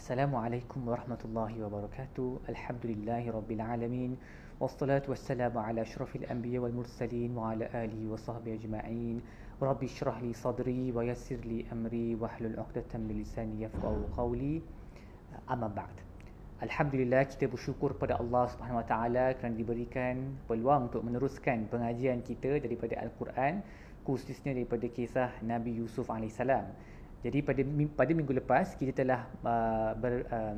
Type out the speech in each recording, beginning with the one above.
Assalamualaikum warahmatullahi wabarakatuh. Alhamdulillahirabbilalamin. Wassalatu wassalamu ala asyrafil anbiya wal mursalin wa ala alihi wa sahbihi ajma'in. Rabbi syrah li sadri wa yassir li amri wa hlul 'uqdatam min lisani yafqahu qawli. Amma ba'd. Alhamdulillah kita bersyukur pada Allah Subhanahu Wa Taala kerana diberikan peluang untuk meneruskan pengajian kita daripada Al-Quran khususnya daripada kisah Nabi Yusuf alaihissalam. Jadi pada pada minggu lepas kita telah uh, ber, uh,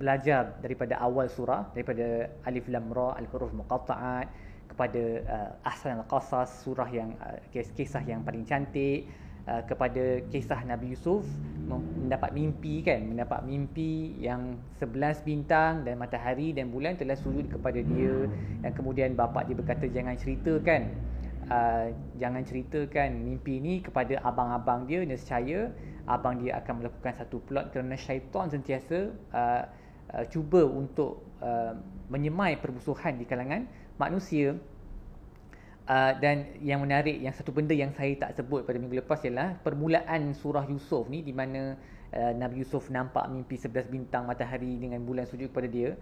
belajar daripada awal surah daripada alif lam ra al huruf muqatta'at kepada uh, ahsan al qasas surah yang uh, kisah yang paling cantik uh, kepada kisah Nabi Yusuf mendapat mimpi kan mendapat mimpi yang 11 bintang dan matahari dan bulan telah sujud kepada dia. Dan kemudian bapa dia berkata jangan ceritakan uh, jangan ceritakan mimpi ini kepada abang-abang dia nescaya abang dia akan melakukan satu plot kerana syaitan sentiasa uh, uh, cuba untuk uh, menyemai permusuhan di kalangan manusia. Uh, dan yang menarik yang satu benda yang saya tak sebut pada minggu lepas ialah permulaan surah Yusuf ni di mana uh, Nabi Yusuf nampak mimpi 11 bintang matahari dengan bulan sujud kepada dia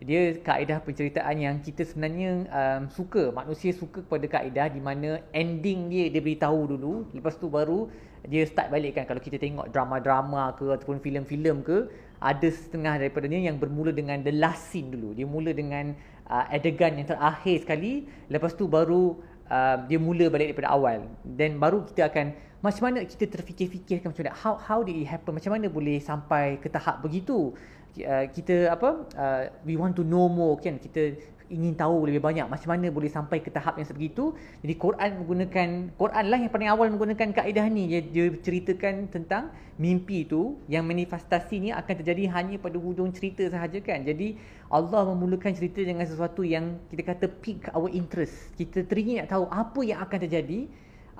dia kaedah penceritaan yang kita sebenarnya um, suka. Manusia suka kepada kaedah di mana ending dia dia beritahu dulu. Lepas tu baru dia start balik kan. Kalau kita tengok drama-drama ke ataupun filem-filem ke ada setengah daripada dia yang bermula dengan the last scene dulu. Dia mula dengan uh, adegan yang terakhir sekali. Lepas tu baru uh, dia mula balik daripada awal. Dan baru kita akan macam mana kita terfikir-fikirkan macam mana how how did it happen? Macam mana boleh sampai ke tahap begitu uh, kita apa uh, we want to know more kan? Kita ingin tahu lebih banyak macam mana boleh sampai ke tahap yang sebegitu. Jadi Quran menggunakan Quran lah yang paling awal menggunakan kaedah ni. Dia, dia ceritakan tentang mimpi tu yang manifestasi ni akan terjadi hanya pada hujung cerita sahaja kan? Jadi Allah memulakan cerita dengan sesuatu yang kita kata pick our interest. Kita teringin nak tahu apa yang akan terjadi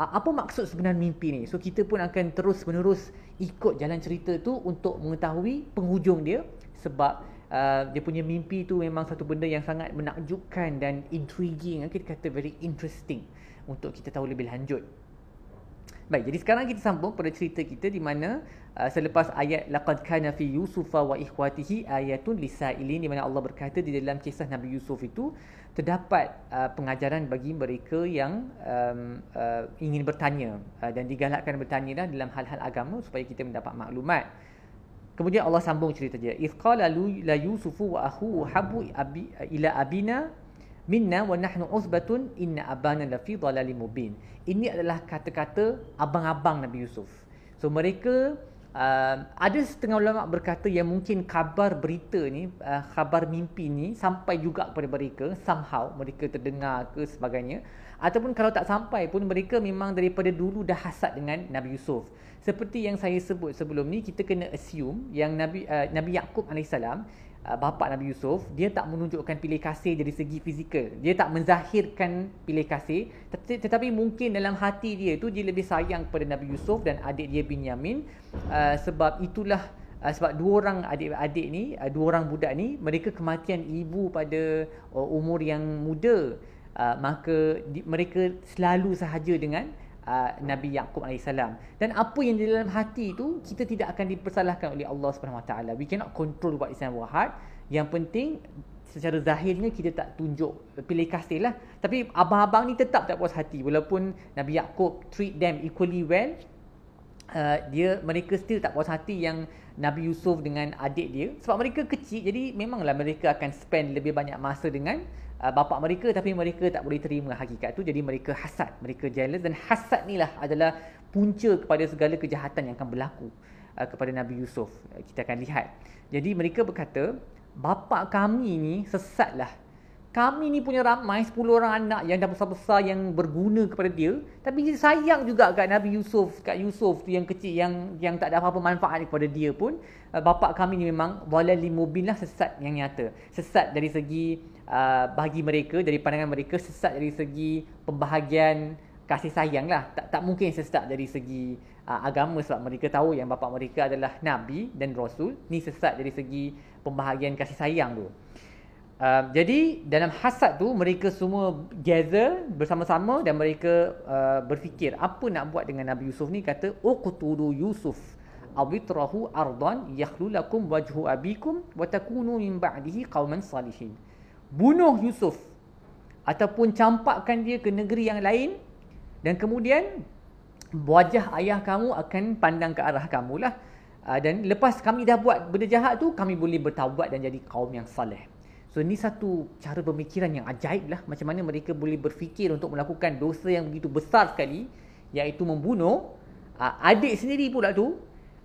apa maksud sebenar mimpi ni. So kita pun akan terus menerus ikut jalan cerita tu untuk mengetahui penghujung dia sebab uh, dia punya mimpi tu memang satu benda yang sangat menakjubkan dan intriguing kita kata very interesting untuk kita tahu lebih lanjut Baik, jadi sekarang kita sambung pada cerita kita di mana uh, selepas ayat laqad kana fi yusufa wa ikhwatihi ayatun lisailin di mana Allah berkata di dalam kisah Nabi Yusuf itu terdapat uh, pengajaran bagi mereka yang um, uh, ingin bertanya uh, dan digalakkan bertanya dah dalam hal-hal agama supaya kita mendapat maklumat. Kemudian Allah sambung cerita dia. Iz qala la yusufu wa akhuhu habu abi, ila abina minna wa nahnu uzbatun inna abana la fi dhalalin mubin. Ini adalah kata-kata abang-abang Nabi Yusuf. So mereka uh, ada setengah ulama berkata yang mungkin kabar berita ni, uh, khabar mimpi ni sampai juga kepada mereka somehow mereka terdengar ke sebagainya ataupun kalau tak sampai pun mereka memang daripada dulu dah hasad dengan Nabi Yusuf. Seperti yang saya sebut sebelum ni kita kena assume yang Nabi uh, Nabi Yakub alaihissalam Uh, bapa Nabi Yusuf dia tak menunjukkan pilih kasih dari segi fizikal. Dia tak menzahirkan pilih kasih tetapi, mungkin dalam hati dia tu dia lebih sayang kepada Nabi Yusuf dan adik dia Binyamin. Uh, sebab itulah uh, sebab dua orang adik-adik ni uh, dua orang budak ni mereka kematian ibu pada uh, umur yang muda. Uh, maka di, mereka selalu sahaja dengan uh, Nabi Yaqub alaihissalam. Dan apa yang di dalam hati itu kita tidak akan dipersalahkan oleh Allah Taala. We cannot control what is in our heart. Yang penting secara zahirnya kita tak tunjuk pilih kasih lah. Tapi abang-abang ni tetap tak puas hati walaupun Nabi Yaqub treat them equally well. Uh, dia mereka still tak puas hati yang Nabi Yusuf dengan adik dia sebab mereka kecil jadi memanglah mereka akan spend lebih banyak masa dengan uh, bapa mereka tapi mereka tak boleh terima hakikat tu. Jadi mereka hasad mereka jealous dan hasad ni lah adalah punca kepada segala kejahatan yang akan berlaku uh, kepada Nabi Yusuf. Uh, kita akan lihat. Jadi mereka berkata bapa kami ni sesatlah kami ni punya ramai 10 orang anak yang dah besar-besar yang berguna kepada dia. Tapi dia sayang juga kat Nabi Yusuf kat Yusuf tu yang kecil yang yang tak ada apa-apa manfaat kepada dia pun. Uh, bapa kami ni memang walali mubin lah sesat yang nyata. Sesat dari segi uh, bagi mereka dari pandangan mereka sesat dari segi pembahagian kasih sayang lah. Tak, tak mungkin sesat dari segi uh, agama sebab mereka tahu yang bapa mereka adalah Nabi dan Rasul. Ni sesat dari segi pembahagian kasih sayang tu Uh, jadi dalam hasad tu mereka semua gather bersama-sama dan mereka uh, berfikir apa nak buat dengan Nabi Yusuf ni kata uqtulu Yusuf awitrahu ardan yakhlulakum wajhu abikum wa takunu min ba'dihi qauman salihin. Bunuh Yusuf ataupun campakkan dia ke negeri yang lain dan kemudian wajah ayah kamu akan pandang ke arah kamu lah. Uh, dan lepas kami dah buat benda jahat tu, kami boleh bertaubat dan jadi kaum yang saleh. So ni satu cara pemikiran yang ajaib lah. Macam mana mereka boleh berfikir untuk melakukan dosa yang begitu besar sekali. Iaitu membunuh uh, adik sendiri pula tu.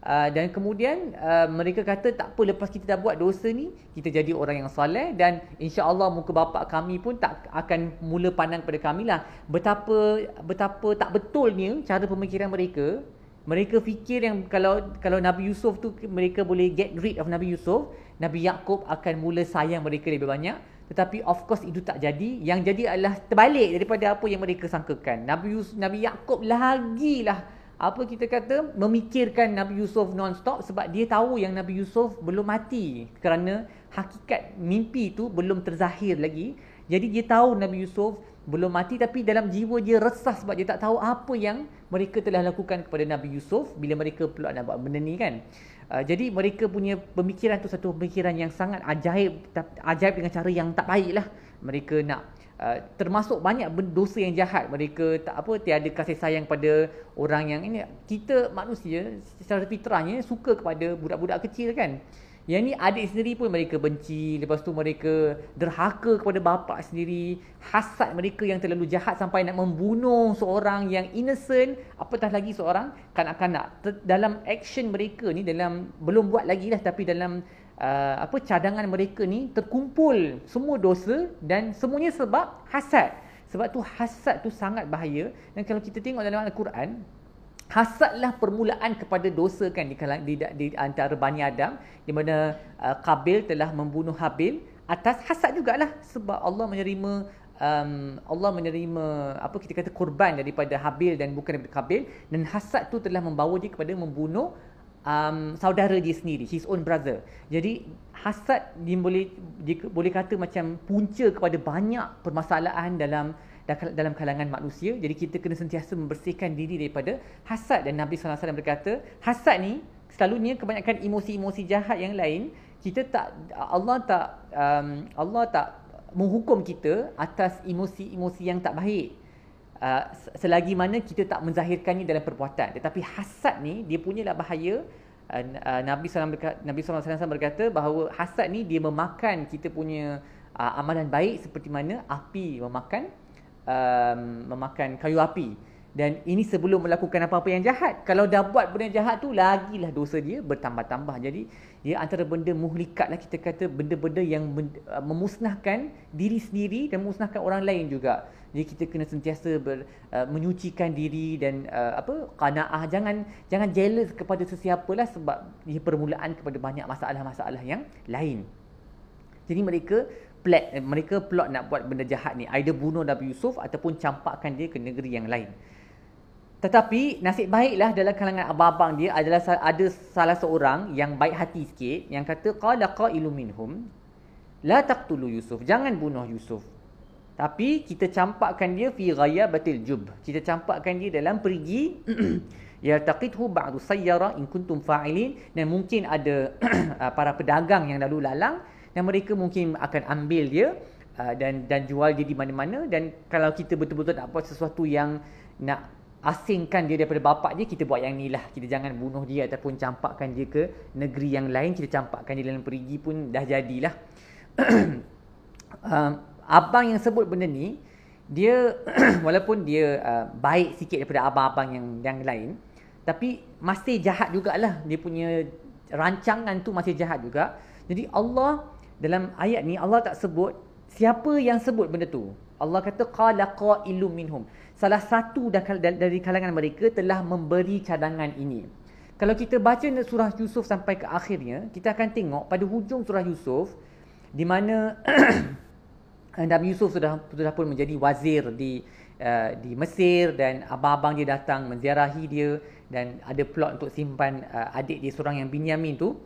Uh, dan kemudian uh, mereka kata tak apa lepas kita dah buat dosa ni kita jadi orang yang saleh dan insya-Allah muka bapa kami pun tak akan mula pandang pada kami lah betapa betapa tak betulnya cara pemikiran mereka mereka fikir yang kalau kalau Nabi Yusuf tu mereka boleh get rid of Nabi Yusuf, Nabi Yakub akan mula sayang mereka lebih banyak. Tetapi of course itu tak jadi. Yang jadi adalah terbalik daripada apa yang mereka sangkakan. Nabi Yusuf, Nabi Yakub lagilah apa kita kata memikirkan Nabi Yusuf non-stop sebab dia tahu yang Nabi Yusuf belum mati kerana hakikat mimpi itu belum terzahir lagi. Jadi dia tahu Nabi Yusuf belum mati tapi dalam jiwa dia resah sebab dia tak tahu apa yang mereka telah lakukan kepada Nabi Yusuf bila mereka pula nak buat benda ni kan. Uh, jadi mereka punya pemikiran tu satu pemikiran yang sangat ajaib ajaib dengan cara yang tak baik lah. Mereka nak uh, termasuk banyak dosa yang jahat. Mereka tak apa tiada kasih sayang pada orang yang ini. Kita manusia secara fitrahnya suka kepada budak-budak kecil kan. Yang ni adik sendiri pun mereka benci. Lepas tu mereka derhaka kepada bapa sendiri. Hasad mereka yang terlalu jahat sampai nak membunuh seorang yang innocent. Apatah lagi seorang kanak-kanak. Dalam action mereka ni, dalam belum buat lagi lah tapi dalam uh, apa cadangan mereka ni terkumpul semua dosa dan semuanya sebab hasad. Sebab tu hasad tu sangat bahaya. Dan kalau kita tengok dalam Al-Quran, Hasadlah permulaan kepada dosa kan di, di, di antara Bani Adam di mana uh, Kabil telah membunuh Habil atas hasad jugalah sebab Allah menerima um, Allah menerima apa kita kata korban daripada Habil dan bukan daripada Kabil dan hasad tu telah membawa dia kepada membunuh um, saudara dia sendiri his own brother. Jadi hasad dia boleh dia boleh kata macam punca kepada banyak permasalahan dalam dalam kalangan manusia. Jadi kita kena sentiasa membersihkan diri daripada hasad dan Nabi sallallahu alaihi wasallam berkata, hasad ni selalunya kebanyakan emosi-emosi jahat yang lain, kita tak Allah tak um, Allah tak menghukum kita atas emosi-emosi yang tak baik. Uh, selagi mana kita tak menzahirkannya dalam perbuatan. Tetapi hasad ni dia punyalah bahaya. Uh, uh, Nabi sallallahu Nabi sallallahu alaihi wasallam berkata bahawa hasad ni dia memakan kita punya uh, amalan baik seperti mana api memakan um, memakan kayu api. Dan ini sebelum melakukan apa-apa yang jahat. Kalau dah buat benda jahat tu lagilah dosa dia bertambah-tambah. Jadi dia antara benda muhlikat lah kita kata benda-benda yang uh, memusnahkan diri sendiri dan memusnahkan orang lain juga. Jadi kita kena sentiasa ber, uh, menyucikan diri dan uh, apa qanaah. Jangan jangan jealous kepada sesiapa lah sebab dia permulaan kepada banyak masalah-masalah yang lain. Jadi mereka plot eh, mereka plot nak buat benda jahat ni. Either bunuh Nabi Yusuf ataupun campakkan dia ke negeri yang lain. Tetapi nasib baiklah dalam kalangan abang-abang dia adalah ada salah seorang yang baik hati sikit yang kata qala qailu minhum la taqtulu Yusuf jangan bunuh Yusuf. Tapi kita campakkan dia fi ghayabatil jub kita campakkan dia dalam perigi ya taqithu ba'du sayyara in kuntum fa'ilin. Dan mungkin ada para pedagang yang lalu lalang dan mereka mungkin akan ambil dia uh, dan dan jual dia di mana-mana. Dan kalau kita betul-betul nak buat sesuatu yang nak asingkan dia daripada bapak dia kita buat yang ni lah kita jangan bunuh dia ataupun campakkan dia ke negeri yang lain. Kita campakkan dia dalam perigi pun dah jadilah. Um, abang yang sebut benda ni dia walaupun dia uh, baik sikit daripada abang-abang yang yang lain tapi masih jahat jugalah. Dia punya rancangan tu masih jahat juga. Jadi Allah dalam ayat ni Allah tak sebut siapa yang sebut benda tu. Allah kata qala qailum minhum. Salah satu dari kalangan mereka telah memberi cadangan ini. Kalau kita baca surah Yusuf sampai ke akhirnya, kita akan tengok pada hujung surah Yusuf di mana Nabi Yusuf sudah sudah pun menjadi wazir di uh, di Mesir dan abang-abang dia datang menziarahi dia dan ada plot untuk simpan uh, adik dia seorang yang Binyamin tu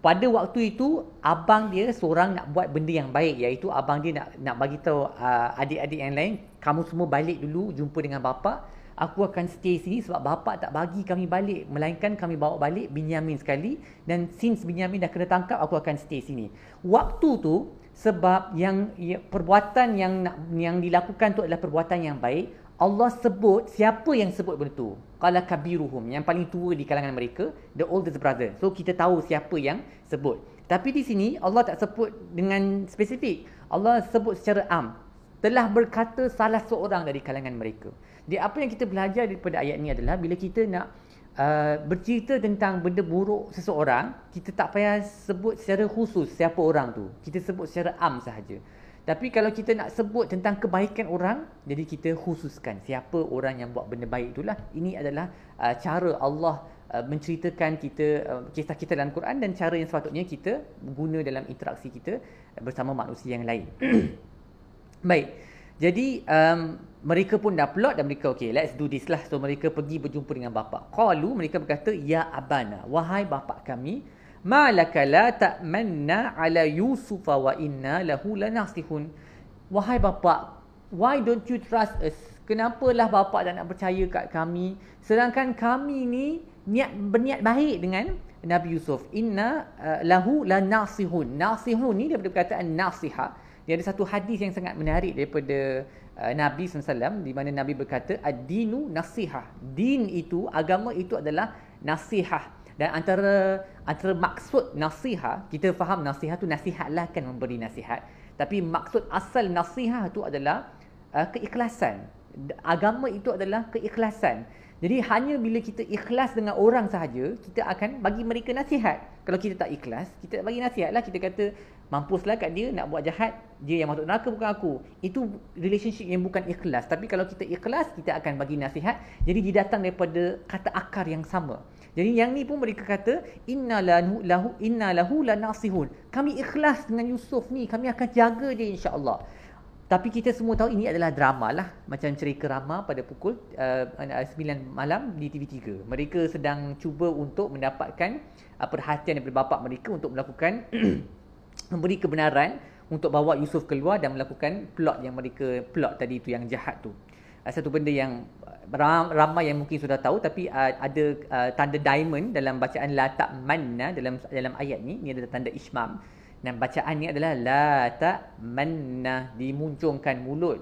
pada waktu itu abang dia seorang nak buat benda yang baik iaitu abang dia nak nak bagi tahu uh, adik-adik yang lain kamu semua balik dulu jumpa dengan bapa Aku akan stay sini sebab bapa tak bagi kami balik. Melainkan kami bawa balik Binyamin sekali. Dan since Binyamin dah kena tangkap, aku akan stay sini. Waktu tu, sebab yang ya, perbuatan yang yang dilakukan tu adalah perbuatan yang baik, Allah sebut siapa yang sebut benda tu. Qala kabiruhum, yang paling tua di kalangan mereka, the oldest brother. So kita tahu siapa yang sebut. Tapi di sini Allah tak sebut dengan spesifik. Allah sebut secara am. Telah berkata salah seorang dari kalangan mereka. Jadi apa yang kita belajar daripada ayat ini adalah bila kita nak uh, bercerita tentang benda buruk seseorang, kita tak payah sebut secara khusus siapa orang tu. Kita sebut secara am sahaja. Tapi kalau kita nak sebut tentang kebaikan orang, jadi kita khususkan siapa orang yang buat benda baik itulah. Ini adalah uh, cara Allah uh, menceritakan kita uh, kisah kita dalam Quran dan cara yang sepatutnya kita guna dalam interaksi kita bersama manusia yang lain. Baik. Jadi um, mereka pun dah plot dan mereka okay let's do this lah. So mereka pergi berjumpa dengan bapa. Qalu mereka berkata ya abana wahai bapa kami malaka la ta'manna ala yusuf wa inna lahu lanasihun. Wahai bapa why don't you trust us? Kenapalah bapa tak nak percaya kat kami sedangkan kami ni niat berniat baik dengan Nabi Yusuf. Inna uh, lahu lanasihun. Nasihun ni daripada perkataan nasihat dia ada satu hadis yang sangat menarik daripada uh, Nabi SAW di mana Nabi berkata ad-dinu nasihah. Din itu, agama itu adalah nasihah. Dan antara antara maksud nasihat, kita faham nasihat tu nasihatlah kan memberi nasihat. Tapi maksud asal nasihat tu adalah uh, keikhlasan. Agama itu adalah keikhlasan. Jadi hanya bila kita ikhlas dengan orang sahaja, kita akan bagi mereka nasihat. Kalau kita tak ikhlas, kita tak bagi nasihat lah. Kita kata, mampuslah kat dia nak buat jahat, dia yang masuk neraka bukan aku. Itu relationship yang bukan ikhlas. Tapi kalau kita ikhlas, kita akan bagi nasihat. Jadi dia datang daripada kata akar yang sama. Jadi yang ni pun mereka kata, inna lahu inna lahu lanasihun. Kami ikhlas dengan Yusuf ni, kami akan jaga dia insya-Allah. Tapi kita semua tahu ini adalah drama lah. Macam cerita rama pada pukul uh, 9 malam di TV3. Mereka sedang cuba untuk mendapatkan uh, perhatian daripada bapa mereka untuk melakukan memberi kebenaran untuk bawa Yusuf keluar dan melakukan plot yang mereka plot tadi itu yang jahat tu. Uh, satu benda yang ramai yang mungkin sudah tahu tapi uh, ada uh, tanda diamond dalam bacaan la tak manna dalam dalam ayat ni. Ini adalah tanda ismam. Dan bacaan ni adalah la ta manna dimuncungkan mulut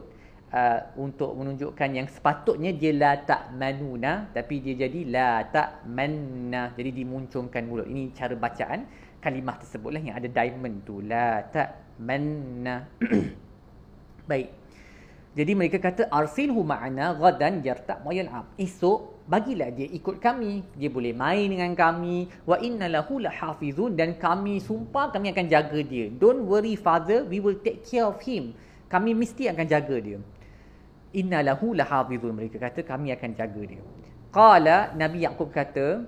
uh, untuk menunjukkan yang sepatutnya dia la ta manuna tapi dia jadi la ta manna jadi dimuncungkan mulut. Ini cara bacaan kalimah tersebutlah yang ada diamond tu la ta manna. Baik. Jadi mereka kata arsilhu ma'ana ghadan yarta' wa yal'ab. Esok bagilah dia ikut kami. Dia boleh main dengan kami. Wa innalahu lahafizun. Dan kami sumpah kami akan jaga dia. Don't worry father we will take care of him. Kami mesti akan jaga dia. Innalahu lahafizun. Mereka kata kami akan jaga dia. Qala nabi yakub kata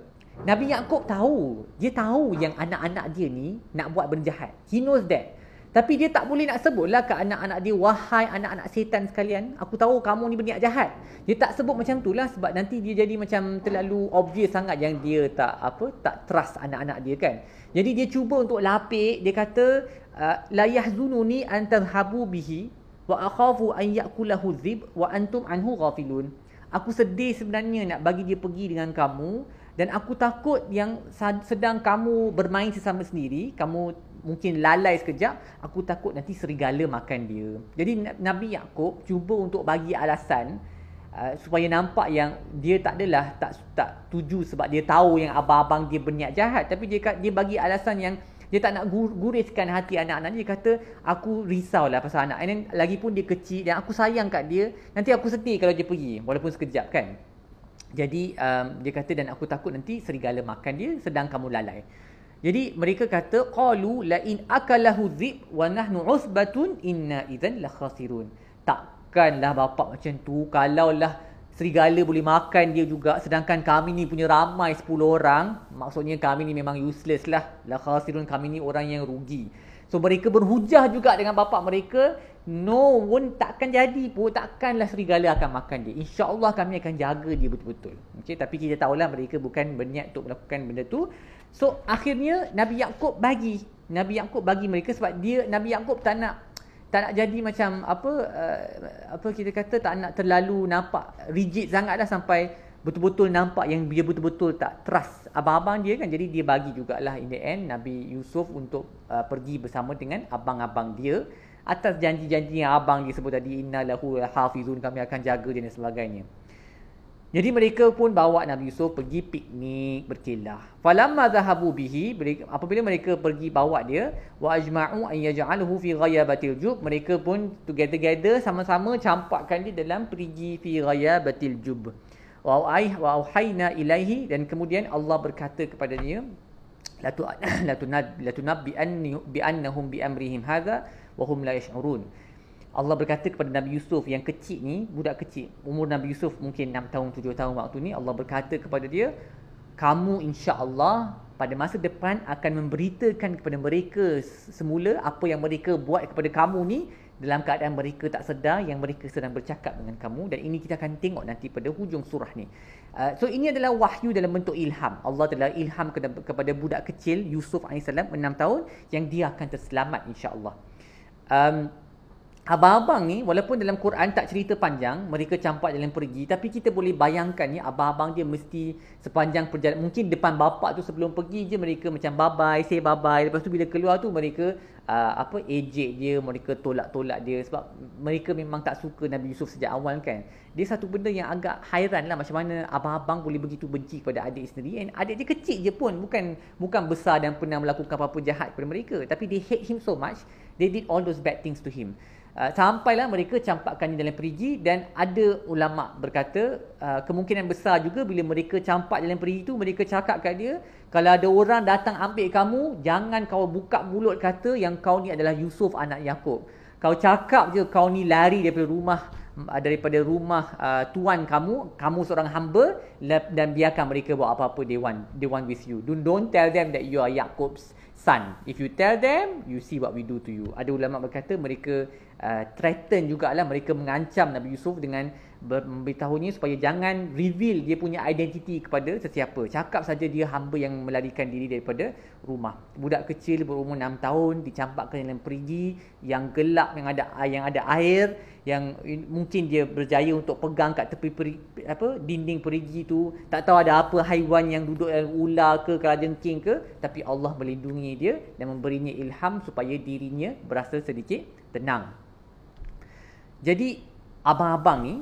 nabi yakub tahu. Dia tahu yang anak-anak dia ni nak buat benda jahat. He knows that tapi dia tak boleh nak sebutlah ke anak-anak dia Wahai anak-anak setan sekalian Aku tahu kamu ni berniat jahat. Dia tak sebut macam tu lah Sebab nanti dia jadi macam terlalu obvious sangat Yang dia tak apa tak trust anak-anak dia kan. Jadi dia cuba untuk lapik Dia kata uh, La yahzununi antadhabu bihi Wa akhafu an yakulahu zib Wa antum anhu ghafilun. Aku sedih sebenarnya nak bagi dia pergi dengan kamu Dan aku takut yang sedang kamu bermain sesama sendiri Kamu mungkin lalai sekejap aku takut nanti serigala makan dia. Jadi Nabi Yakub cuba untuk bagi alasan uh, supaya nampak yang dia tak adalah tak tak tuju sebab dia tahu yang abang-abang dia berniat jahat. Tapi dia dia bagi alasan yang dia tak nak guriskan hati anak-anak dia. Kata aku risau lah pasal anak. And lagi pun dia kecil dan aku sayang kat dia nanti aku sedih kalau dia pergi walaupun sekejap kan jadi um, dia kata dan aku takut nanti serigala makan dia sedang kamu lalai jadi mereka kata qalu la in akalahu dhib wa nahnu usbatun inna idzan la khasirun. Takkanlah bapak macam tu kalaulah serigala boleh makan dia juga sedangkan kami ni punya ramai 10 orang, maksudnya kami ni memang useless lah. La khasirun kami ni orang yang rugi. So mereka berhujah juga dengan bapak mereka No pun takkan jadi pun Takkanlah serigala akan makan dia. InsyaAllah kami akan jaga dia betul-betul. Okay, Tapi kita tahulah mereka bukan berniat untuk melakukan benda tu. So akhirnya Nabi Yaakob bagi. Nabi Yaakob bagi mereka sebab dia Nabi Yaakob tak nak tak nak jadi macam apa uh, apa kita kata tak nak terlalu nampak rigid sangat dah sampai betul-betul nampak yang dia betul-betul tak trust abang-abang dia kan. Jadi dia bagi jugalah in the end Nabi Yusuf untuk uh, pergi bersama dengan abang-abang dia atas janji-janji yang abang dia sebut tadi innalahu hafizun kami akan jaga dia dan sebagainya jadi mereka pun bawa Nabi Yusuf pergi piknik berkelah. Falamma zahabu bihi, apabila mereka pergi bawa dia, wa ajma'u an yaj'aluhu fi ghayabatil jub, mereka pun together-together sama-sama campakkan dia dalam perigi fi ghayabatil jub. Wa ai wa auhayna ilaihi dan kemudian Allah berkata kepada dia, la tu la tunab la tunab bi annahum bi amrihim hadha wa hum la yash'urun. Allah berkata kepada Nabi Yusuf yang kecil ni, budak kecil, umur Nabi Yusuf mungkin 6 tahun, 7 tahun waktu ni, Allah berkata kepada dia, kamu insya-Allah pada masa depan akan memberitakan kepada mereka semula apa yang mereka buat kepada kamu ni dalam keadaan mereka tak sedar yang mereka sedang bercakap dengan kamu dan ini kita akan tengok nanti pada hujung surah ni. Uh, so ini adalah wahyu dalam bentuk ilham. Allah telah ilham kepada budak kecil Yusuf AS 6 tahun yang dia akan terselamat insya-Allah. Um, Abang-abang ni walaupun dalam Quran tak cerita panjang mereka campak dalam pergi tapi kita boleh bayangkan ya abang-abang dia mesti sepanjang perjalanan mungkin depan bapak tu sebelum pergi je mereka macam bye bye say bye bye lepas tu bila keluar tu mereka uh, apa ejek dia mereka tolak-tolak dia sebab mereka memang tak suka Nabi Yusuf sejak awal kan. Dia satu benda yang agak hairan lah macam mana abang-abang boleh begitu benci kepada adik sendiri and adik dia kecil je pun bukan bukan besar dan pernah melakukan apa-apa jahat kepada mereka tapi they hate him so much they did all those bad things to him. Uh, sampailah mereka campakkannya dalam perigi dan ada ulama berkata uh, kemungkinan besar juga bila mereka campak dalam perigi itu mereka cakap kat dia kalau ada orang datang ambil kamu jangan kau buka mulut kata yang kau ni adalah Yusuf anak Yakub kau cakap je kau ni lari daripada rumah uh, daripada rumah uh, tuan kamu kamu seorang hamba dan biarkan mereka buat apa-apa they want they want with you. Don't, don't tell them that you are Yakub's son if you tell them you see what we do to you. Ada ulama berkata mereka uh, threaten jugalah mereka mengancam Nabi Yusuf dengan memberitahunya supaya jangan reveal dia punya identiti kepada sesiapa. Cakap saja dia hamba yang melarikan diri daripada rumah. Budak kecil berumur 6 tahun dicampakkan dalam perigi yang gelap yang ada yang ada air yang mungkin dia berjaya untuk pegang kat tepi peri, apa dinding perigi tu tak tahu ada apa haiwan yang duduk dalam ular ke kelajengking ke tapi Allah melindungi dia dan memberinya ilham supaya dirinya berasa sedikit tenang jadi abang-abang ni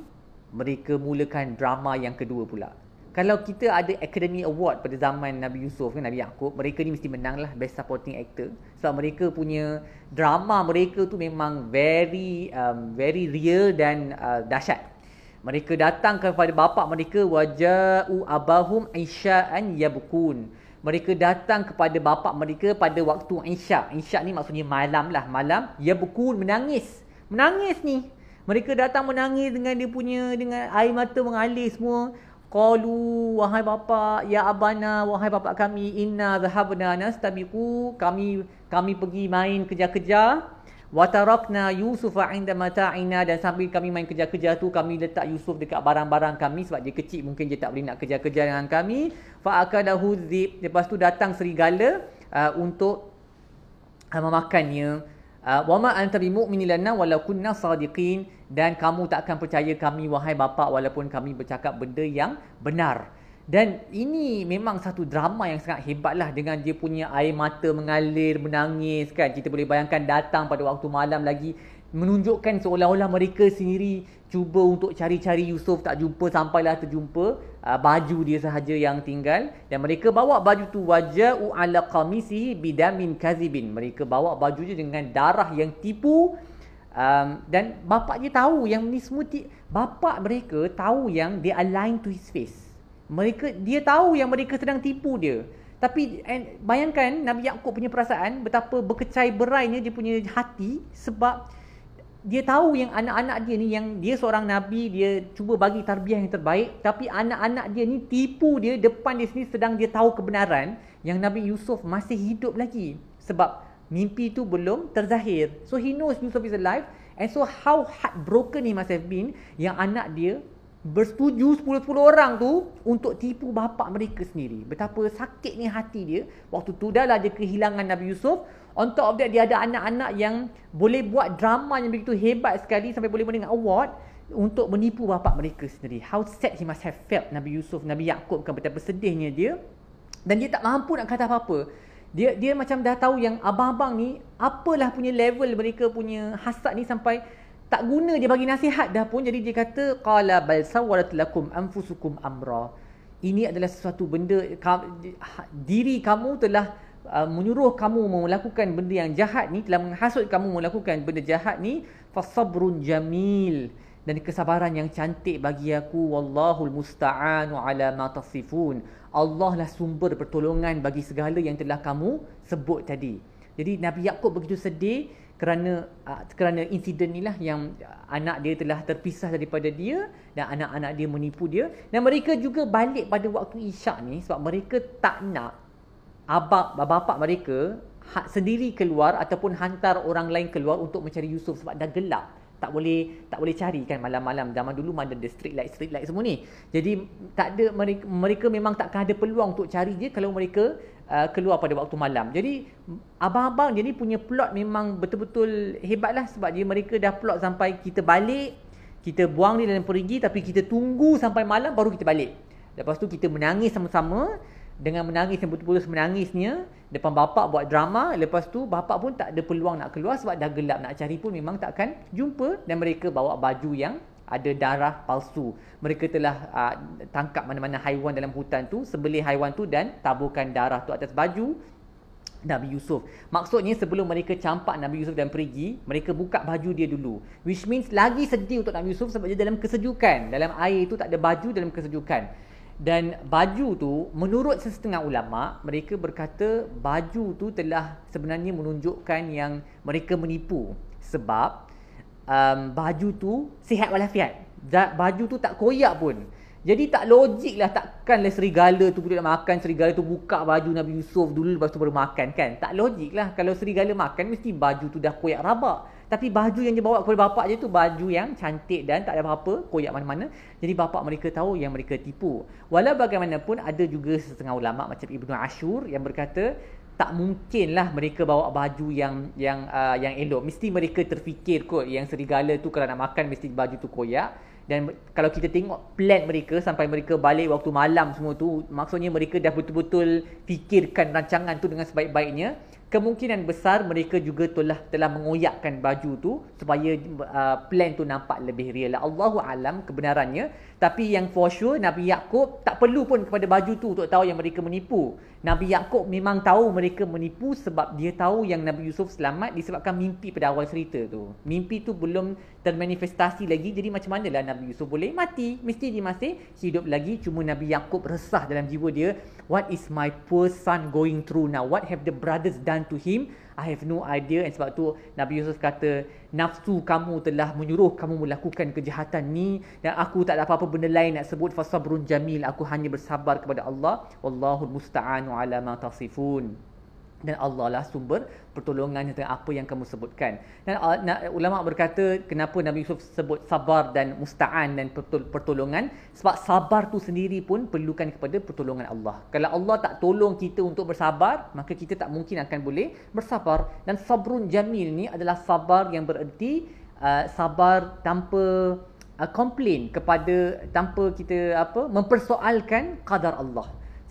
mereka mulakan drama yang kedua pula. Kalau kita ada Academy Award pada zaman Nabi Yusuf kan Nabi Yaakob, mereka ni mesti menang lah Best Supporting Actor. Sebab mereka punya drama mereka tu memang very um, very real dan uh, dahsyat. Mereka datang kepada bapa mereka waja'u abahum isya'an yabkun. Mereka datang kepada bapa mereka pada waktu isya. Isya ni maksudnya malam lah. Malam yabkun menangis. Menangis ni mereka datang menangis dengan dia punya dengan air mata mengalir semua. Qalu wahai bapa ya abana wahai bapa kami inna dhahabna nastabiqu. Kami kami pergi main kejar-kejar. Wa tarakna yusufa inda mata'ina. Dan sambil kami main kejar-kejar tu kami letak Yusuf dekat barang-barang kami sebab dia kecil mungkin dia tak boleh nak kejar-kejar dengan kami. Fa akadahu lepas tu datang serigala uh, untuk uh, memakannya uh, wa ma anta walau kunna sadiqin dan kamu tak akan percaya kami wahai bapa walaupun kami bercakap benda yang benar. Dan ini memang satu drama yang sangat hebatlah dengan dia punya air mata mengalir, menangis kan. Kita boleh bayangkan datang pada waktu malam lagi menunjukkan seolah-olah mereka sendiri cuba untuk cari-cari Yusuf tak jumpa sampailah terjumpa uh, baju dia sahaja yang tinggal. Dan mereka bawa baju tu waja'u ala qamisihi bidamin kazibin. Mereka bawa baju dia dengan darah yang tipu. Um, dan bapak dia tahu yang ni semua ti- bapak mereka tahu yang dia align to his face. Mereka dia tahu yang mereka sedang tipu dia. Tapi and, bayangkan Nabi Yaakob punya perasaan betapa berkecai berainya dia punya hati sebab dia tahu yang anak-anak dia ni yang dia seorang nabi dia cuba bagi tarbiyah yang terbaik tapi anak-anak dia ni tipu dia depan dia sini sedang dia tahu kebenaran yang Nabi Yusuf masih hidup lagi sebab mimpi tu belum terzahir. So he knows Yusuf is alive and so how heartbroken he must have been yang anak dia bersetuju 10-10 orang tu untuk tipu bapa mereka sendiri. Betapa sakit ni hati dia. Waktu tu dah lah dia kehilangan Nabi Yusuf. On top of that dia ada anak-anak yang boleh buat drama yang begitu hebat sekali sampai boleh mendengar award untuk menipu bapa mereka sendiri. How sad he must have felt Nabi Yusuf, Nabi Yaakob kan betapa sedihnya dia. Dan dia tak mampu nak kata apa-apa. Dia dia macam dah tahu yang abang-abang ni apalah punya level mereka punya hasad ni sampai tak guna dia bagi nasihat dah pun jadi dia kata qala bal sawarat lakum anfusukum amra ini adalah sesuatu benda diri kamu telah uh, menyuruh kamu melakukan benda yang jahat ni telah menghasut kamu melakukan benda jahat ni fasabrun jamil. Dan kesabaran yang cantik bagi aku wallahul musta'an ala ma tasifun. Allah lah sumber pertolongan bagi segala yang telah kamu sebut tadi. Jadi Nabi Yakub begitu sedih kerana uh, kerana insiden inilah yang anak dia telah terpisah daripada dia dan anak-anak dia menipu dia. Dan mereka juga balik pada waktu isyak ni sebab mereka tak nak abang bapa mereka hak sendiri keluar ataupun hantar orang lain keluar untuk mencari Yusuf sebab dah gelap tak boleh tak boleh cari kan malam-malam zaman dulu mana ada street light street light semua ni jadi tak ada mereka, mereka memang takkan ada peluang untuk cari dia kalau mereka uh, keluar pada waktu malam. Jadi abang-abang dia ni punya plot memang betul-betul hebatlah sebab dia mereka dah plot sampai kita balik, kita buang dia dan pergi tapi kita tunggu sampai malam baru kita balik. Lepas tu kita menangis sama-sama dengan menangis yang betul-betul menangisnya depan bapak buat drama lepas tu bapak pun tak ada peluang nak keluar sebab dah gelap nak cari pun memang takkan jumpa dan mereka bawa baju yang ada darah palsu. Mereka telah uh, tangkap mana-mana haiwan dalam hutan tu, sembelih haiwan tu dan taburkan darah tu atas baju Nabi Yusuf. Maksudnya sebelum mereka campak Nabi Yusuf dan pergi, mereka buka baju dia dulu. Which means lagi sedih untuk Nabi Yusuf sebab dia dalam kesejukan. Dalam air itu tak ada baju dalam kesejukan. Dan baju tu menurut sesetengah ulama, mereka berkata baju tu telah sebenarnya menunjukkan yang mereka menipu. Sebab um, baju tu sihat walafiat. Baju tu tak koyak pun. Jadi tak logik lah takkanlah serigala tu boleh makan serigala tu buka baju Nabi Yusuf dulu lepas tu baru makan kan. Tak logik lah kalau serigala makan mesti baju tu dah koyak rabak. Tapi baju yang dia bawa kepada bapak dia tu baju yang cantik dan tak ada apa-apa koyak mana-mana. Jadi bapak mereka tahu yang mereka tipu. Walau bagaimanapun ada juga setengah ulama macam Ibnu Ashur yang berkata tak mungkinlah mereka bawa baju yang yang uh, yang elok. Mesti mereka terfikir kot yang serigala tu kalau nak makan mesti baju tu koyak. Dan kalau kita tengok plan mereka sampai mereka balik waktu malam semua tu, maksudnya mereka dah betul-betul fikirkan rancangan tu dengan sebaik-baiknya kemungkinan besar mereka juga telah telah mengoyakkan baju tu supaya uh, plan tu nampak lebih real. Allahu alam kebenarannya, tapi yang for sure Nabi Yakub tak perlu pun kepada baju tu untuk tahu yang mereka menipu. Nabi Yakub memang tahu mereka menipu sebab dia tahu yang Nabi Yusuf selamat disebabkan mimpi pada awal cerita tu. Mimpi tu belum termanifestasi lagi jadi macam manalah Nabi Yusuf boleh mati? Mesti dia masih hidup lagi cuma Nabi Yakub resah dalam jiwa dia, what is my poor son going through now? What have the brothers done to him I have no idea. And sebab tu Nabi Yusuf kata nafsu kamu telah menyuruh kamu melakukan kejahatan ni dan aku tak ada apa-apa benda lain nak sebut fasabrun jamil. Aku hanya bersabar kepada Allah. Wallahu musta'anu ala ma tasifun dan Allah lah sumber pertolongan tentang apa yang kamu sebutkan. Dan uh, ulama berkata kenapa Nabi Yusuf sebut sabar dan musta'an dan pertolongan sebab sabar tu sendiri pun perlukan kepada pertolongan Allah. Kalau Allah tak tolong kita untuk bersabar, maka kita tak mungkin akan boleh bersabar. Dan sabrun jamil ni adalah sabar yang bererti uh, sabar tanpa uh, komplain kepada tanpa kita apa mempersoalkan qadar Allah.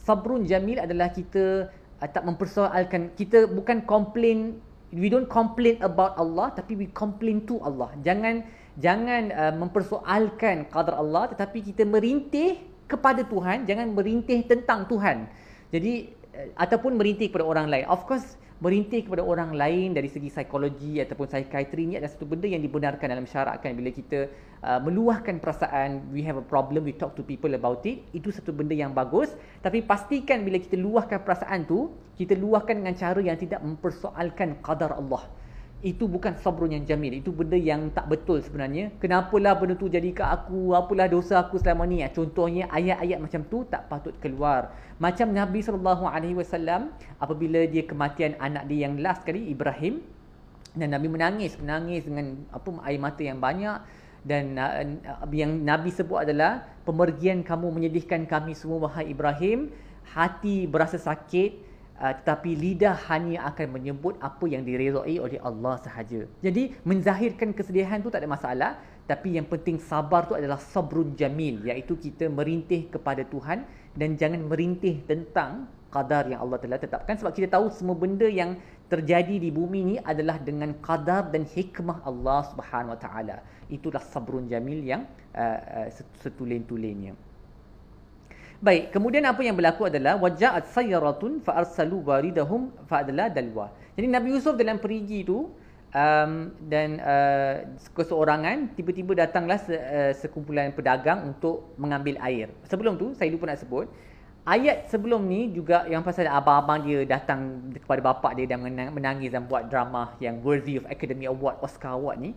Sabrun jamil adalah kita uh, tak mempersoalkan. Kita bukan complain we don't complain about Allah tapi we complain to Allah. Jangan jangan uh, mempersoalkan qadar Allah tetapi kita merintih kepada Tuhan. Jangan merintih tentang Tuhan. Jadi uh, ataupun merintih kepada orang lain. Of course merintih kepada orang lain dari segi psikologi ataupun psikiatri ini adalah satu benda yang dibenarkan dalam syarak kan bila kita uh, meluahkan perasaan we have a problem we talk to people about it itu satu benda yang bagus. Tapi pastikan bila kita luahkan perasaan tu kita luahkan dengan cara yang tidak mempersoalkan qadar Allah itu bukan sabrun yang jamil. Itu benda yang tak betul sebenarnya. Kenapalah benda tu jadi ke aku? Apalah dosa aku selama ni? Ah, contohnya ayat-ayat macam tu tak patut keluar. Macam Nabi SAW apabila dia kematian anak dia yang last kali Ibrahim dan Nabi menangis menangis dengan apa air mata yang banyak. Dan uh, yang Nabi sebut adalah pemergian kamu menyedihkan kami semua wahai Ibrahim. Hati berasa sakit uh, tetapi lidah hanya akan menyebut apa yang diredai oleh Allah sahaja jadi menzahirkan kesedihan tu tak ada masalah tapi yang penting sabar tu adalah sabrun jamil iaitu kita merintih kepada Tuhan dan jangan merintih tentang qadar yang Allah telah tetapkan sebab kita tahu semua benda yang terjadi di bumi ini adalah dengan qadar dan hikmah Allah Subhanahu Wa Taala. Itulah sabrun jamil yang uh, uh, setulin-tulinnya. Baik, kemudian apa yang berlaku adalah waja'at sayyaratun fa arsalu waridahum fa adla dalwa. Jadi Nabi Yusuf dalam perigi itu um, dan uh, keseorangan tiba-tiba datanglah se, uh, sekumpulan pedagang untuk mengambil air. Sebelum tu saya lupa nak sebut ayat sebelum ni juga yang pasal abang-abang dia datang kepada bapa dia dan menangis dan buat drama yang worthy of Academy Award, Oscar Award ni.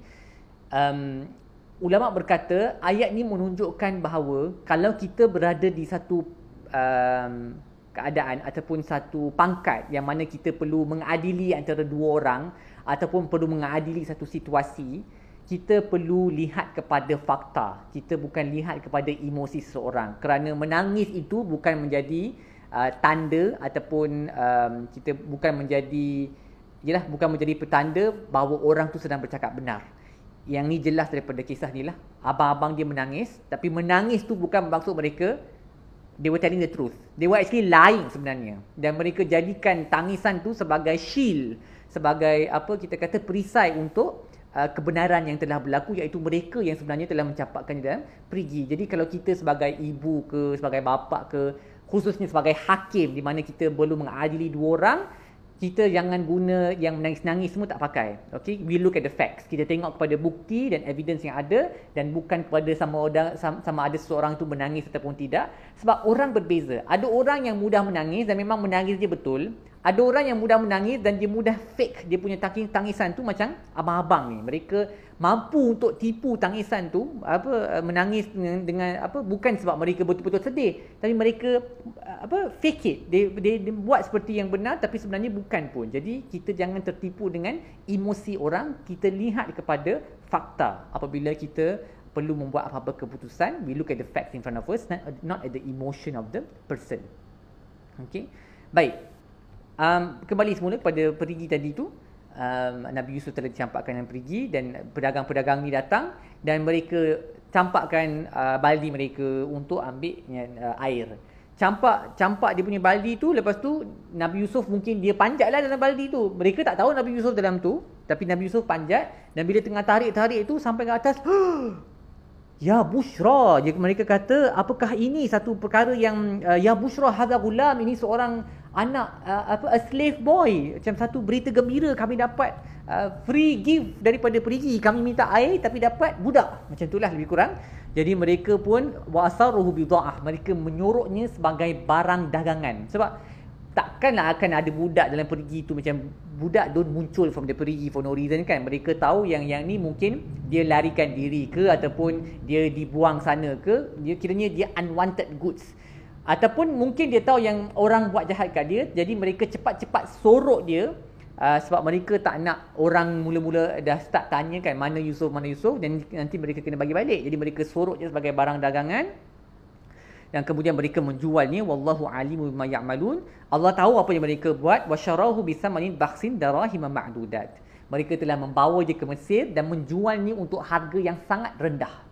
Um, ulama berkata ayat ni menunjukkan bahawa kalau kita berada di satu um, keadaan ataupun satu pangkat yang mana kita perlu mengadili antara dua orang ataupun perlu mengadili satu situasi, kita perlu lihat kepada fakta. Kita bukan lihat kepada emosi seseorang. Kerana menangis itu bukan menjadi uh, tanda ataupun um, kita bukan menjadi yalah bukan menjadi petanda bahawa orang tu sedang bercakap benar. Yang ni jelas daripada kisah ni lah. Abang-abang dia menangis. Tapi menangis tu bukan maksud mereka they were telling the truth. They were actually lying sebenarnya. Dan mereka jadikan tangisan tu sebagai shield. Sebagai apa kita kata perisai untuk uh, kebenaran yang telah berlaku iaitu mereka yang sebenarnya telah mencampakkan dalam perigi. Jadi kalau kita sebagai ibu ke, sebagai bapa ke, khususnya sebagai hakim di mana kita perlu mengadili dua orang, kita jangan guna yang menangis-nangis semua tak pakai. Okay, we look at the facts. Kita tengok kepada bukti dan evidence yang ada dan bukan kepada sama orang sama ada seseorang tu menangis ataupun tidak. Sebab orang berbeza. Ada orang yang mudah menangis dan memang menangis dia betul. Ada orang yang mudah menangis dan dia mudah fake. Dia punya tangis tangisan tu macam abang-abang ni. Mereka mampu untuk tipu tangisan tu apa eh, menangis dengan, dengan apa bukan sebab mereka betul-betul sedih tapi mereka eh, apa fake it. They, they, they buat seperti yang benar tapi sebenarnya bukan pun. Jadi kita jangan tertipu dengan emosi orang. Kita lihat kepada fakta. Apabila kita perlu membuat apa-apa keputusan we look at the facts in front of us not, not at the emotion of the person. Okay? Baik um, kembali semula kepada perigi tadi tu um, Nabi Yusuf telah dicampakkan dan pergi dan pedagang-pedagang ni datang dan mereka campakkan uh, baldi mereka untuk ambil uh, air. Campak campak dia punya baldi tu lepas tu Nabi Yusuf mungkin dia panjatlah dalam baldi tu. Mereka tak tahu Nabi Yusuf dalam tu tapi Nabi Yusuf panjat dan bila tengah tarik-tarik tu sampai ke atas Ya Bushra, mereka kata apakah ini satu perkara yang uh, ya Bushra hadza gulam ini seorang anak uh, apa a slave boy. Macam satu berita gembira kami dapat uh, free gift daripada perigi. Kami minta air tapi dapat budak. Macam itulah lebih kurang. Jadi mereka pun wasaruhu bidaah. Mereka menyoroknya sebagai barang dagangan. Sebab takkanlah akan ada budak dalam perigi tu macam budak don't muncul from the perigi for no reason kan. Mereka tahu yang yang ni mungkin dia larikan diri ke ataupun dia dibuang sana ke. Dia kiranya dia unwanted goods Ataupun mungkin dia tahu yang orang buat jahat kat dia Jadi mereka cepat-cepat sorok dia. Uh, Sebab mereka tak nak orang mula-mula dah start tanya kan Mana Yusuf, mana Yusuf Dan nanti mereka kena bagi balik. Jadi mereka sorok dia sebagai barang dagangan. Dan kemudian mereka menjualnya wallahu alimu bima ya'malun. Allah tahu apa yang mereka buat. Wasyarahu bisamanin baksin darahim ma'dudat. Mereka telah membawa dia ke Mesir dan menjualnya untuk harga yang sangat rendah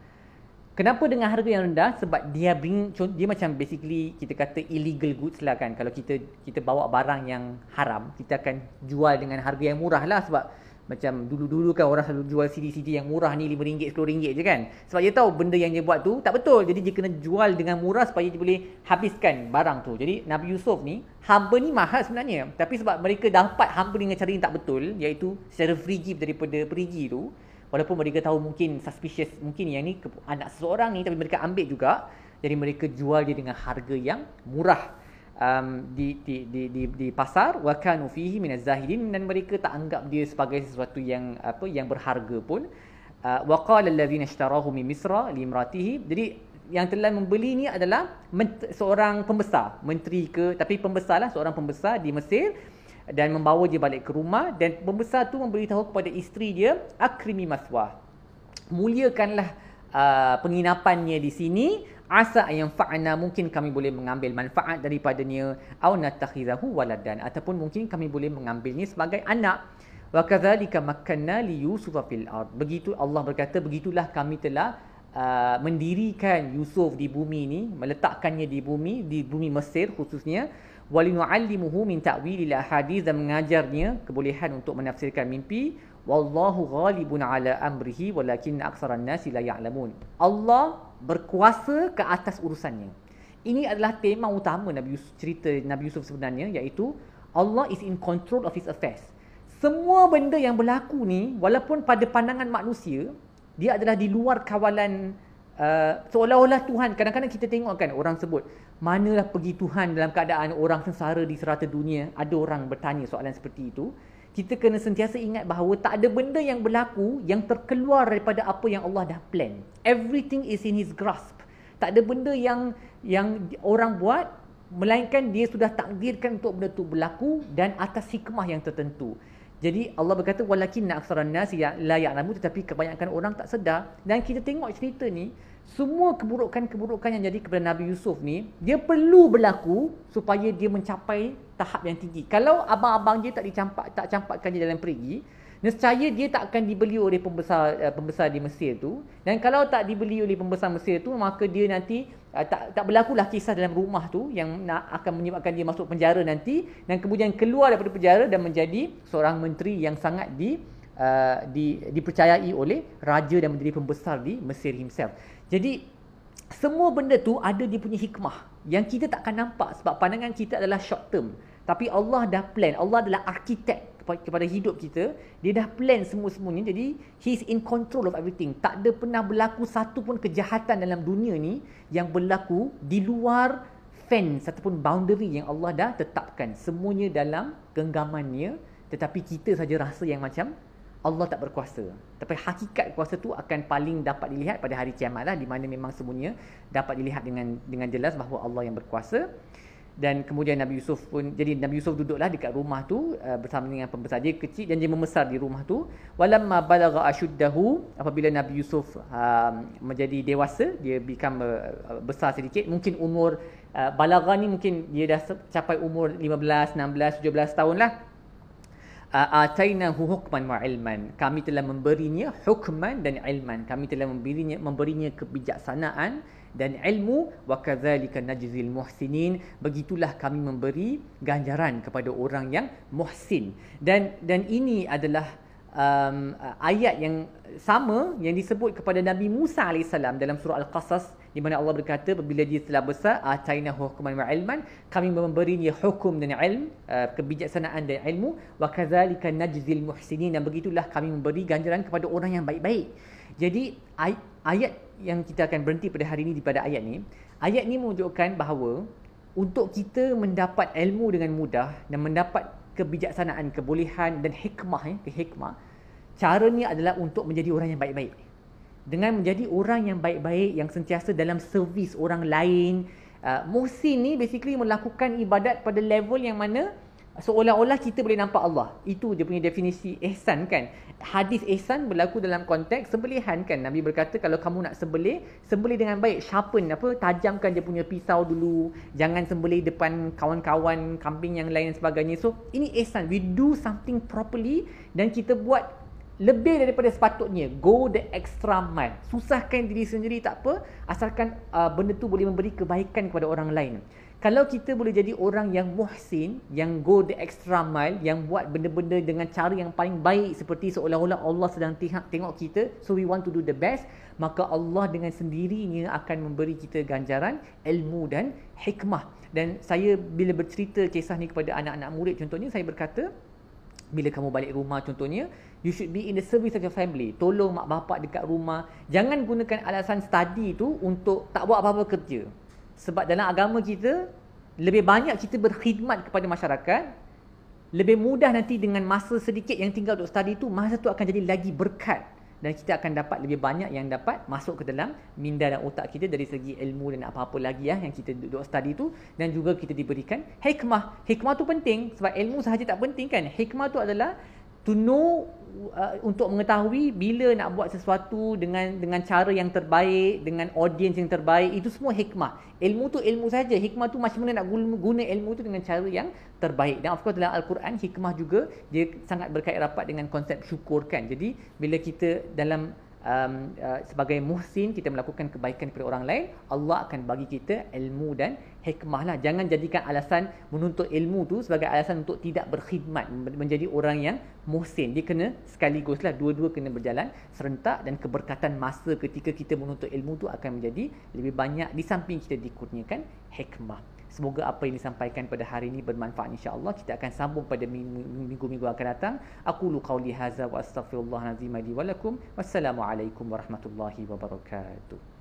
Kenapa dengan harga yang rendah? Sebab dia bring dia macam basically kita kata illegal goods lah kan. Kalau kita kita bawa barang yang haram, kita akan jual dengan harga yang murah lah sebab macam dulu-dulu kan orang selalu jual CD-CD yang murah ni RM5, RM10 je kan. Sebab dia tahu benda yang dia buat tu tak betul. Jadi dia kena jual dengan murah supaya dia boleh habiskan barang tu. Jadi Nabi Yusuf ni, hamba ni mahal sebenarnya. Tapi sebab mereka dapat hamba dengan cara yang tak betul, iaitu secara free gift daripada perigi tu, Walaupun mereka tahu mungkin suspicious mungkin yang ni anak seseorang ni tapi mereka ambil juga. Jadi mereka jual dia dengan harga yang murah. Um, di, di di di di pasar wa kanu fihi minaz zahidin dan mereka tak anggap dia sebagai sesuatu yang apa yang berharga pun. Uh, wa qala alladhina ishtarahu min misra li imratihi. Jadi yang telah membeli ni adalah seorang pembesar. Menteri ke tapi pembesarlah seorang pembesar di Mesir dan membawa dia balik ke rumah dan pembesar tu memberitahu kepada isteri dia akrimi maswah. Muliakanlah uh, penginapannya di sini. Asa yang fa'na mungkin kami boleh mengambil manfaat daripadanya. Au natakhizahu waladan ataupun mungkin kami boleh mengambilnya sebagai anak. Wa kadzalika makkanna li yusuf fil ard. Begitu Allah berkata begitulah kami telah uh, mendirikan Yusuf di bumi ini meletakkannya di bumi di bumi Mesir khususnya walinu'allimuhu min ta'wilil ahadith dan mengajarnya kebolehan untuk menafsirkan mimpi. Wallahu ghalibun ala amrihi walakin aktsaran nasi la ya'lamun. Allah berkuasa ke atas urusannya. Ini adalah tema utama Nabi Yusuf, cerita Nabi Yusuf sebenarnya iaitu Allah is in control of his affairs. Semua benda yang berlaku ni walaupun pada pandangan manusia dia adalah di luar kawalan uh, seolah-olah Tuhan kadang-kadang kita tengok kan orang sebut manalah pergi Tuhan dalam keadaan orang sengsara di serata dunia ada orang bertanya soalan seperti itu kita kena sentiasa ingat bahawa tak ada benda yang berlaku yang terkeluar daripada apa yang Allah dah plan. Everything is in his grasp. Tak ada benda yang yang orang buat melainkan dia sudah takdirkan untuk benda itu berlaku dan atas hikmah yang tertentu. Jadi Allah berkata walakin aktsaran nas ya la ya'lamu tetapi kebanyakan orang tak sedar dan kita tengok cerita ni semua keburukan-keburukan yang jadi kepada Nabi Yusuf ni dia perlu berlaku supaya dia mencapai tahap yang tinggi. Kalau abang-abang dia tak dicampak tak campakkan dia dalam perigi, nescaya dia tak akan dibeli oleh pembesar uh, pembesar di Mesir tu dan kalau tak dibeli oleh pembesar Mesir tu maka dia nanti uh, tak tak berlakulah kisah dalam rumah tu yang nak akan menyebabkan dia masuk penjara nanti dan kemudian keluar daripada penjara dan menjadi seorang menteri yang sangat di uh, di dipercayai oleh raja dan menjadi pembesar di Mesir himself. Jadi semua benda tu ada dia punya hikmah yang kita tak akan nampak sebab pandangan kita adalah short term. Tapi Allah dah plan, Allah adalah arkitek kepada hidup kita. Dia dah plan semua-semuanya. Jadi he is in control of everything. Tak ada pernah berlaku satu pun kejahatan dalam dunia ni yang berlaku di luar fence ataupun boundary yang Allah dah tetapkan. Semuanya dalam genggamannya tetapi kita saja rasa yang macam Allah tak berkuasa. Tapi hakikat kuasa tu akan paling dapat dilihat pada hari kiamat lah di mana memang semuanya dapat dilihat dengan dengan jelas bahawa Allah yang berkuasa. Dan kemudian Nabi Yusuf pun jadi Nabi Yusuf duduklah dekat rumah tu uh, bersama dengan pembesar dia kecil dan dia membesar di rumah tu. Walamma balagha ashuddahu apabila Nabi Yusuf uh, menjadi dewasa, dia become uh, besar sedikit, mungkin umur uh, balagha ni mungkin dia dah capai umur 15, 16, 17 tahun lah atainahu hukman wa ilman. Kami telah memberinya hukman dan ilman. Kami telah memberinya memberinya kebijaksanaan dan ilmu. Wa kadzalika najzil muhsinin. Begitulah kami memberi ganjaran kepada orang yang muhsin. Dan dan ini adalah um, ayat yang sama yang disebut kepada Nabi Musa AS dalam surah Al-Qasas di mana Allah berkata apabila dia telah besar ataina hukman wa ilman. Kami memberinya hukum dan ilm uh, kebijaksanaan dan ilmu. Wa kadzalika najzil muhsinin. Dan begitulah kami memberi ganjaran kepada orang yang baik-baik. Jadi ay- ayat yang kita akan berhenti pada hari ini pada ayat ni ayat ni menunjukkan bahawa untuk kita mendapat ilmu dengan mudah dan mendapat kebijaksanaan kebolehan dan hikmah ya ke hikmah caranya adalah untuk menjadi orang yang baik-baik. Dengan menjadi orang yang baik-baik yang sentiasa dalam servis orang lain. Uh, Muhsin ni basically melakukan ibadat pada level yang mana seolah-olah kita boleh nampak Allah. Itu dia punya definisi ihsan kan. Hadis ihsan berlaku dalam konteks sembelihan kan. Nabi berkata kalau kamu nak sembelih, sembelih dengan baik. Sharpen apa, tajamkan dia punya pisau dulu. Jangan sembelih depan kawan-kawan kambing yang lain dan sebagainya. So, ini ihsan. We do something properly dan kita buat lebih daripada sepatutnya go the extra mile. Susahkan diri sendiri tak apa asalkan uh, benda tu boleh memberi kebaikan kepada orang lain. Kalau kita boleh jadi orang yang muhsin yang go the extra mile yang buat benda-benda dengan cara yang paling baik seperti seolah-olah Allah sedang tengok tengok kita so we want to do the best maka Allah dengan sendirinya akan memberi kita ganjaran ilmu dan hikmah. Dan saya bila bercerita kisah ni kepada anak-anak murid contohnya saya berkata bila kamu balik rumah contohnya you should be in the service of your family. Tolong mak bapak dekat rumah. Jangan gunakan alasan study tu untuk tak buat apa-apa kerja. Sebab dalam agama kita lebih banyak kita berkhidmat kepada masyarakat lebih mudah nanti dengan masa sedikit yang tinggal untuk study tu masa tu akan jadi lagi berkat dan kita akan dapat lebih banyak yang dapat masuk ke dalam minda dan otak kita dari segi ilmu dan apa-apa lagi ya yang kita duduk study tu dan juga kita diberikan hikmah. Hikmah tu penting sebab ilmu sahaja tak penting kan. Hikmah tu adalah to know uh, untuk mengetahui bila nak buat sesuatu dengan dengan cara yang terbaik dengan audience yang terbaik itu semua hikmah. Ilmu tu ilmu saja. Hikmah tu macam mana nak guna ilmu tu dengan cara yang terbaik. Dan of course dalam al-Quran hikmah juga dia sangat berkait rapat dengan konsep syukur kan. Jadi bila kita dalam um, uh, sebagai muhsin kita melakukan kebaikan kepada orang lain Allah akan bagi kita ilmu dan hikmah lah jangan jadikan alasan menuntut ilmu tu sebagai alasan untuk tidak berkhidmat menjadi orang yang muhsin dia kena sekaligus lah dua-dua kena berjalan serentak dan keberkatan masa ketika kita menuntut ilmu tu akan menjadi lebih banyak di samping kita dikurniakan hikmah Semoga apa yang disampaikan pada hari ini bermanfaat insya-Allah. Kita akan sambung pada minggu-minggu akan datang. Aku lu qauli hadza wa astaghfirullah azim li wa lakum. Wassalamualaikum warahmatullahi wabarakatuh.